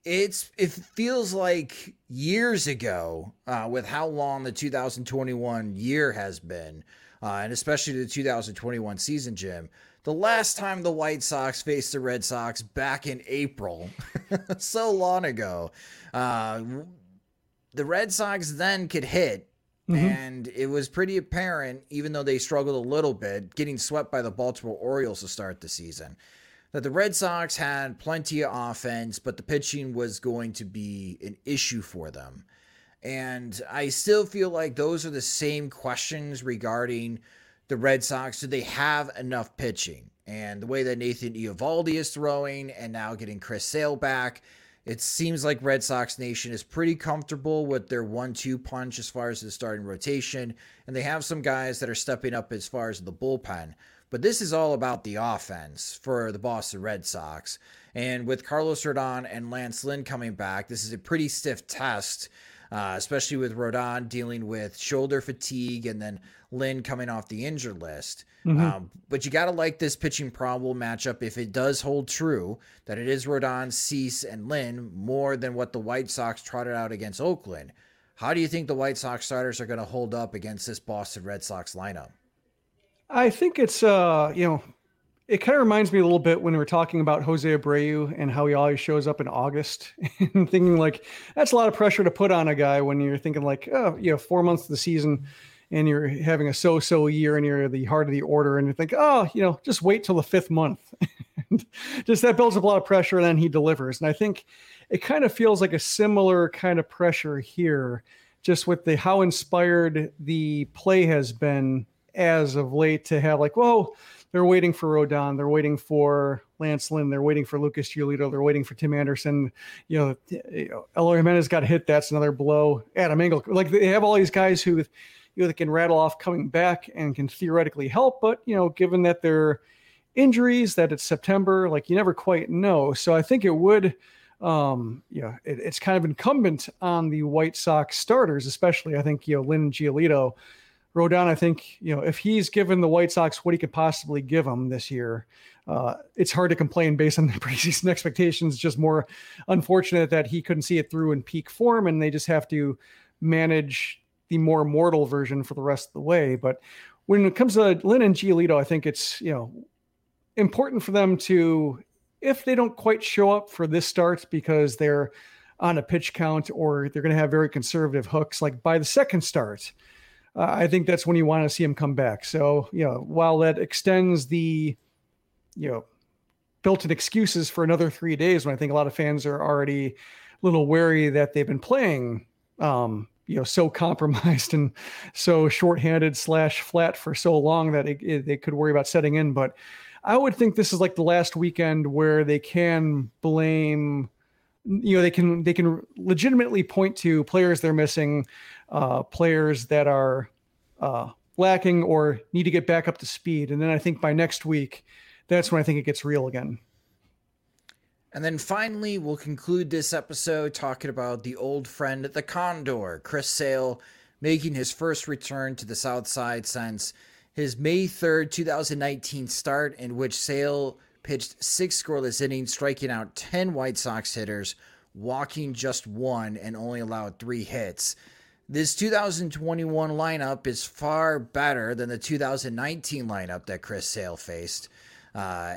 it's it feels like years ago uh, with how long the 2021 year has been, uh, and especially the 2021 season, Jim. The last time the White Sox faced the Red Sox back in April, (laughs) so long ago, uh, the Red Sox then could hit. Mm-hmm. And it was pretty apparent, even though they struggled a little bit, getting swept by the Baltimore Orioles to start the season that the Red Sox had plenty of offense, but the pitching was going to be an issue for them. And I still feel like those are the same questions regarding the Red Sox. Do they have enough pitching? And the way that Nathan Eovaldi is throwing and now getting Chris Sale back, It seems like Red Sox Nation is pretty comfortable with their one two punch as far as the starting rotation, and they have some guys that are stepping up as far as the bullpen. But this is all about the offense for the Boston Red Sox. And with Carlos Rodon and Lance Lynn coming back, this is a pretty stiff test, uh, especially with Rodon dealing with shoulder fatigue and then Lynn coming off the injured list. Mm-hmm. Um, but you got to like this pitching problem matchup if it does hold true that it is Rodon, Cease, and Lynn more than what the White Sox trotted out against Oakland. How do you think the White Sox starters are going to hold up against this Boston Red Sox lineup? I think it's uh, you know, it kind of reminds me a little bit when we were talking about Jose Abreu and how he always shows up in August (laughs) and thinking like that's a lot of pressure to put on a guy when you're thinking like, oh, you know, four months of the season and you're having a so-so year and you're the heart of the order and you think, oh, you know, just wait till the fifth month. (laughs) just that builds up a lot of pressure and then he delivers. And I think it kind of feels like a similar kind of pressure here, just with the how inspired the play has been as of late to have like, whoa, they're waiting for Rodon, they're waiting for Lance Lynn, they're waiting for Lucas Giolito, they're waiting for Tim Anderson. You know, Eloy Jimenez got hit. That's another blow. Adam Engel, like they have all these guys who you know they can rattle off coming back and can theoretically help, but you know, given that they're injuries, that it's September, like you never quite know. So I think it would um, know, it, it's kind of incumbent on the White Sox starters, especially I think, you know, Lynn Giolito. Rodon, I think, you know, if he's given the White Sox what he could possibly give them this year, uh, it's hard to complain based on the (laughs) preseason expectations. Just more unfortunate that he couldn't see it through in peak form and they just have to manage the more mortal version for the rest of the way. But when it comes to Lynn and Giolito, I think it's, you know, important for them to, if they don't quite show up for this start because they're on a pitch count or they're going to have very conservative hooks, like by the second start, uh, I think that's when you want to see him come back. So, you know, while that extends the, you know, built in excuses for another three days, when I think a lot of fans are already a little wary that they've been playing, um, you know so (laughs) compromised and so shorthanded slash flat for so long that it, it, they could worry about setting in. But I would think this is like the last weekend where they can blame. You know they can they can legitimately point to players they're missing, uh, players that are uh, lacking or need to get back up to speed, and then I think by next week, that's when I think it gets real again. And then finally, we'll conclude this episode talking about the old friend, the Condor, Chris Sale, making his first return to the South Side since his May 3rd, 2019 start, in which Sale pitched six scoreless innings, striking out 10 White Sox hitters, walking just one, and only allowed three hits. This 2021 lineup is far better than the 2019 lineup that Chris Sale faced uh,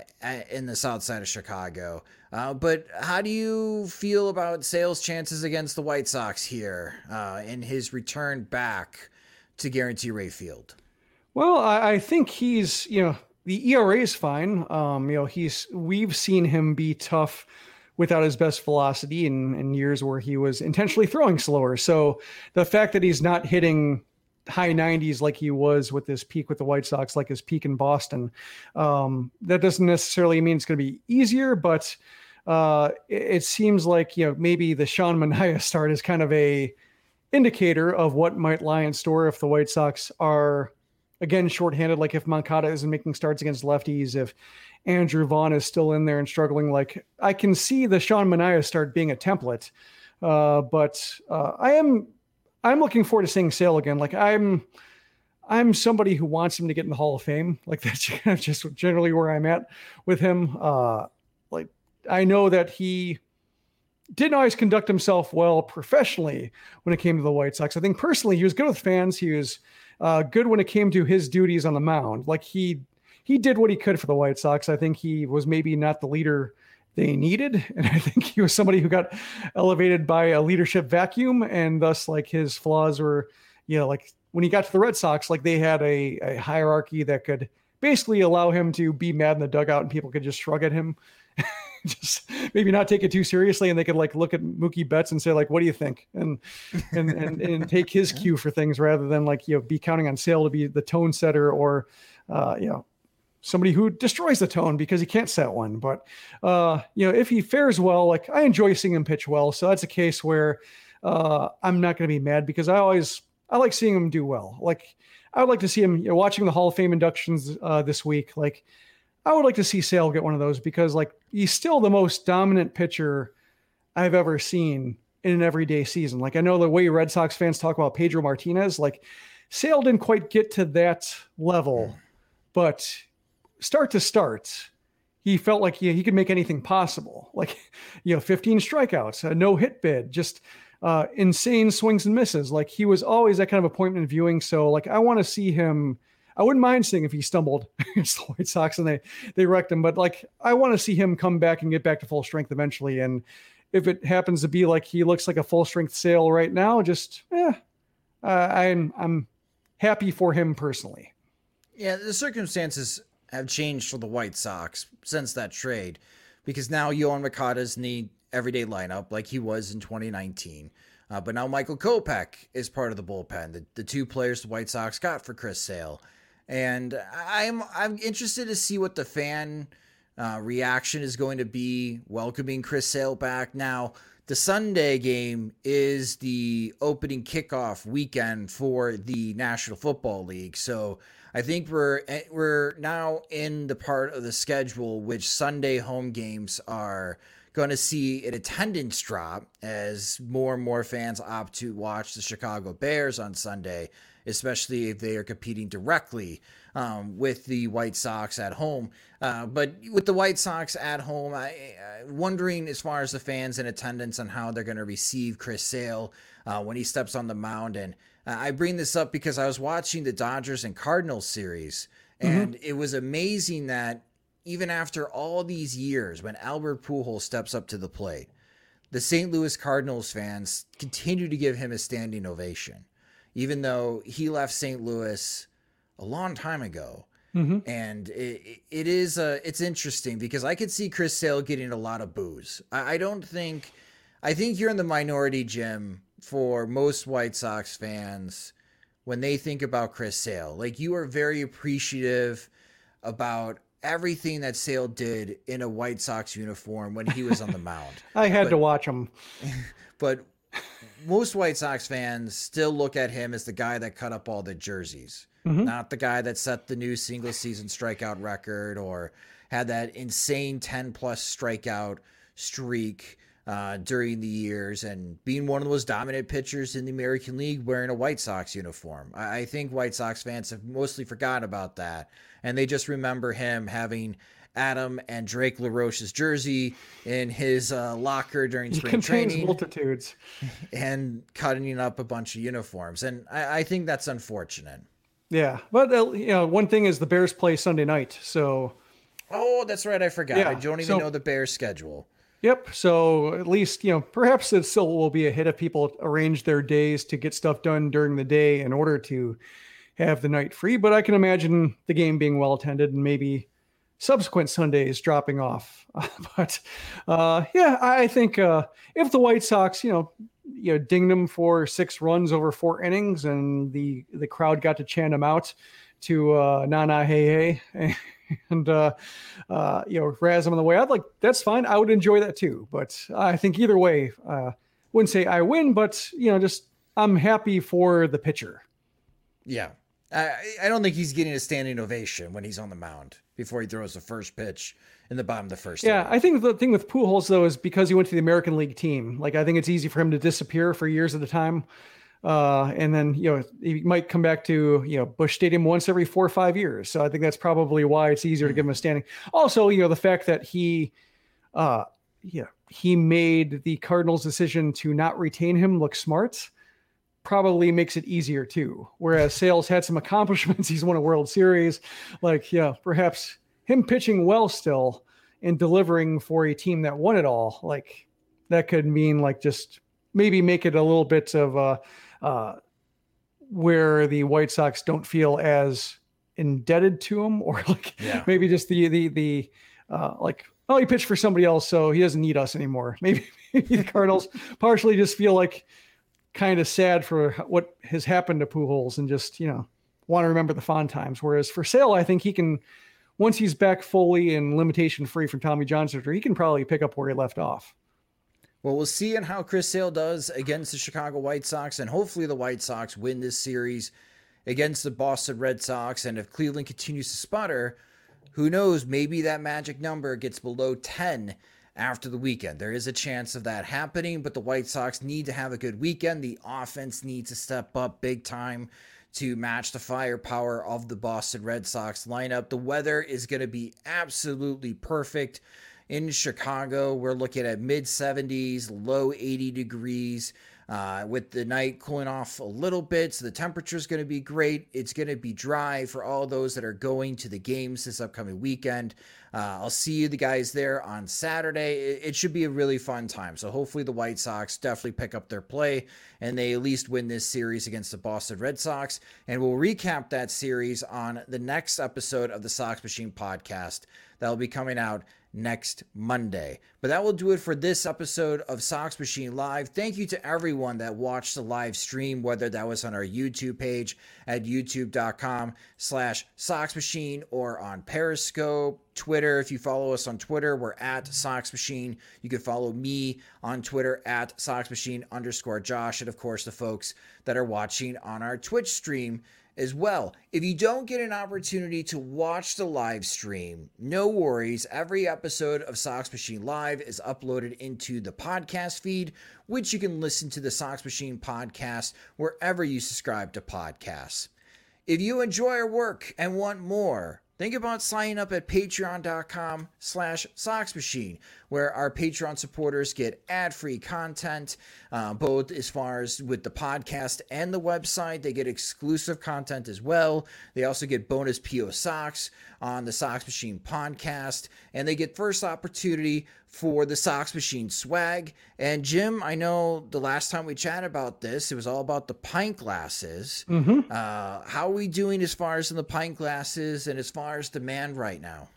in the south side of Chicago. Uh, but how do you feel about Sale's chances against the White Sox here uh, in his return back to Guaranteed Rate Field? Well, I think he's, you know, the ERA is fine. Um, you know, he's we've seen him be tough without his best velocity in, in years where he was intentionally throwing slower. So the fact that he's not hitting high 90s like he was with his peak with the White Sox, like his peak in Boston. Um, that doesn't necessarily mean it's going to be easier, but uh, it, it, seems like you know maybe the Sean Manaea (laughs) start is kind of a indicator of what might lie in store if the White Sox are again shorthanded. Like if Moncada isn't making starts against lefties, if Andrew Vaughn is still in there and struggling, like I can see the Sean Manaea start being a template. Uh, but uh, I am I'm looking forward to seeing Sale again. Like I'm, I'm somebody who wants him to get in the Hall of Fame. (laughs) Like that's just generally where I'm at with him. Uh, like I know that he didn't always conduct himself well professionally when it came to the White Sox. I think personally he was good with fans. He was uh, good when it came to his duties on the mound. Like he he did what he could for the White Sox. I think he was maybe not the leader they needed. (laughs) And I think he was somebody who got elevated by a leadership vacuum. And thus, like his flaws were, you know, like when he got to the Red Sox, like they had a, a hierarchy that could basically allow him to be mad in the dugout and people could just shrug at him. (laughs) just maybe not take it too seriously and they could like look at Mookie Betts and say like what do you think and and and, and (laughs) take his cue for things rather than like you know be counting on Sale to be the tone setter or uh you know somebody who destroys the tone because he can't set one. But uh, you know, if he fares well, like I enjoy seeing him pitch well. So that's a case where uh, I'm not going to be mad because I always I like seeing him do well. Like I would like to see him you know, watching the Hall of Fame inductions uh, this week. Like I would like to see Sale get one of those because like he's still the most dominant pitcher I've ever seen in an everyday season. Like I know the way Red Sox fans talk about Pedro Martinez, like Sale didn't quite get to that level, but start to start, he felt like he, he could make anything possible. Like, you know, 15 strikeouts, a no hit bid, just uh, insane swings and misses. Like he was always that kind of appointment viewing. So like, I want to see him. I wouldn't mind seeing if he stumbled (laughs) against the White Sox and they they wrecked him, but like I want to see him come back and get back to full strength eventually. And if it happens to be like he looks like a full strength sale right now, just yeah, uh, I'm I'm happy for him personally. Yeah, the circumstances have changed for the White Sox since that trade because now Moncada's in the everyday lineup like he was in 2019. Uh, but now Michael Kopech is part of the bullpen, the, the two players the White Sox got for Chris Sale. And I'm I'm interested to see what the fan uh, reaction is going to be welcoming Chris Sale back. Now, the Sunday game is the opening kickoff weekend for the National Football League. So I think we're eh, we're now in the part of the schedule which Sunday home games are going to see an attendance drop as more and more fans opt to watch the Chicago Bears on Sunday, especially if they are competing directly um, with the White Sox at home. Uh, but with the White Sox at home, I, I wondering as far as the fans in attendance on how they're going to receive Chris Sale uh, when he steps on the mound and I bring this up because I was watching the Dodgers and Cardinals series, mm-hmm. and mm-hmm. it was amazing that even after all these years, when Albert Pujols steps up to the plate, the St. Louis Cardinals fans continue to give him a standing ovation, even though he left St. Louis a long time ago. Mm-hmm. And it, it is uh, it's interesting because I could see Chris Sale getting a lot of booze. I, I don't think I think you're in the minority, Jim, for most White Sox fans when they think about Chris Sale. Like you are very appreciative about everything that Sale did in a White Sox uniform when he was on the mound. (laughs) I had but, to watch him. (laughs) But most White Sox fans still look at him as the guy that cut up all the jerseys, mm-hmm. not the guy that set the new single season strikeout record or had that insane 10 plus strikeout streak uh, during the years and being one of the most dominant pitchers in the American League wearing a White Sox uniform. I, I think White Sox fans have mostly forgotten about that. And they just remember him having Adam and Drake LaRoche's jersey in his uh, locker during spring training. multitudes. (laughs) And cutting up a bunch of uniforms. And I, I think that's unfortunate. Yeah. But, uh, you know, one thing is the Bears play Sunday night. So. Oh, that's right. I forgot. Yeah, I don't even so, know the Bears schedule. Yep. So at least, you know, perhaps it still will be a hit if people arrange their days to get stuff done during the day in order to have the night free. But I can imagine the game being well attended and maybe subsequent Sundays dropping off. (laughs) but uh, yeah, I think uh, if the White Sox, you know, you know, dinged them for six runs over four innings, and the the crowd got to chant them out to uh, "Na Na Hey Hey," (laughs) and uh, uh, you know razz them on the way I'd Like that's fine. I would enjoy that too. But I think either way, uh, wouldn't say I win, but you know, just I'm happy for the pitcher. Yeah, I, I don't think he's getting a standing ovation when he's on the mound before he throws the first pitch in the bottom of the first. Yeah, inning. I think the thing with Pujols though is because he went to the American League team. Like I think it's easy for him to disappear for years at a time. Uh, and then you know he might come back to you know Busch Stadium once every four or five years. So I think that's probably why it's easier to give him a standing. Also, you know the fact that he, uh, yeah, he made the Cardinals' decision to not retain him look smart. Probably makes it easier too. Whereas Sales had some (laughs) accomplishments. He's won a World Series. Like yeah, perhaps him pitching well still and delivering for a team that won it all. Like that could mean like just maybe make it a little bit of a uh, where the White Sox don't feel as indebted to him, or (laughs) like yeah. maybe just the the the uh, like oh he pitched for somebody else, so he doesn't need us anymore. (laughs) Maybe, maybe the Cardinals partially just feel like kind of sad for what has happened to Pujols and just you know want to remember the fond times. Whereas for Sale, I think he can once he's back fully and limitation free from Tommy John surgery, he can probably pick up where he left off. Well, we'll see in how Chris Sale does against the Chicago White Sox, and hopefully the White Sox win this series against the Boston Red Sox. And if Cleveland continues to sputter, who knows? Maybe that magic number gets below 10 after the weekend. There is a chance of that happening, but the White Sox need to have a good weekend. The offense needs to step up big time to match the firepower of the Boston Red Sox lineup. The weather is going to be absolutely perfect in Chicago. We're looking at mid 70s, low 80 degrees. Uh, with the night cooling off a little bit, so the temperature is going to be great. It's going to be dry for all those that are going to the games this upcoming weekend. Uh, I'll see you the guys there on Saturday. It, it, should be a really fun time. So hopefully the White Sox definitely pick up their play and they at least win this series against the Boston Red Sox. And we'll recap that series on the next episode of the Sox Machine podcast that will be coming out next Monday. But that will do it for this episode of Sox Machine Live. Thank you to everyone that watched the live stream, whether that was on our YouTube page at youtube.com slash Sox Machine or on Periscope, Twitter. If you follow us on Twitter, we're at Sox Machine. You can follow me on Twitter at Sox Machine underscore Josh. And of course, the folks that are watching on our Twitch stream as well. If you don't get an opportunity to watch the live stream, no worries. Every episode of Sox Machine Live is uploaded into the podcast feed, which you can listen to the Sox Machine podcast wherever you subscribe to podcasts. If you enjoy our work and want more, think about signing up at patreon.com slash soxmachine where our patreon supporters get ad-free content uh, both as far as with the podcast and the website. They get exclusive content as well. They also get bonus po socks on the Sox Machine podcast, and they get first opportunity for the Sox Machine swag. And Jim, I know the last time we chatted about this, it was all about the pint glasses. Mm-hmm. Uh, how are we doing as far as in the pint glasses and as far as demand right now?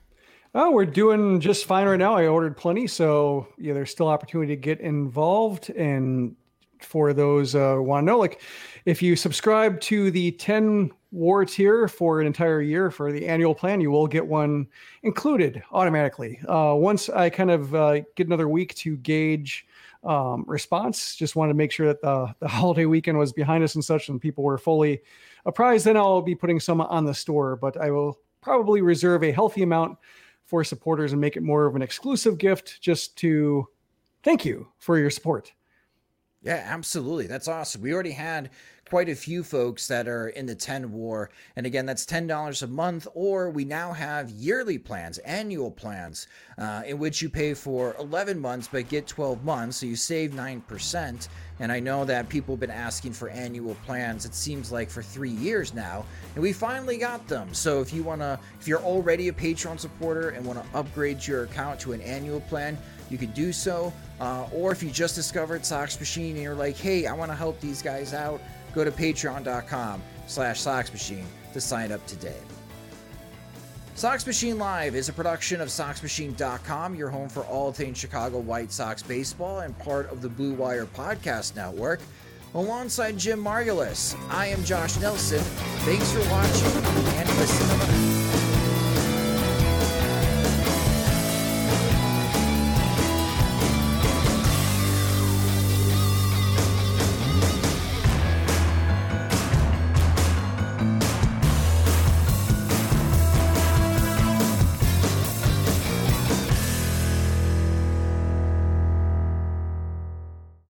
Oh, we're doing just fine right now. I ordered plenty, so yeah, there's still opportunity to get involved. And for those uh, want to know, like if you subscribe to the 10 war tier for an entire year for the annual plan, you will get one included automatically. Uh, once I kind of uh, get another week to gauge um, response, just wanted to make sure that the, the (laughs) holiday weekend was behind us and such, and people were fully apprised. Then I'll be putting some on the store, but I will probably reserve a healthy amount for supporters and make it more of an exclusive gift just to thank you for your support. Yeah, absolutely. That's awesome. We already had quite a few folks that are in the 10 war. And again, that's $10 a month, or we now have yearly plans, annual plans, uh, in which you pay for 11 months but get 12 months. So you save 9%. And I know that people have been asking for annual plans, it seems like for three years now. And we finally got them. So if you want to, if you're already a Patreon supporter and want to upgrade your account to an annual plan, you can do so. Uh, or if you just discovered Sox Machine and you're like, hey, I want to help these guys out, go to patreon.com slash soxmachine to sign up today. Sox Machine Live is a production of SoxMachine.com, your home for all things Chicago White Sox baseball and part of the Blue Wire Podcast Network. Alongside Jim Margalus, I am Josh Nelson. Thanks for watching and listening.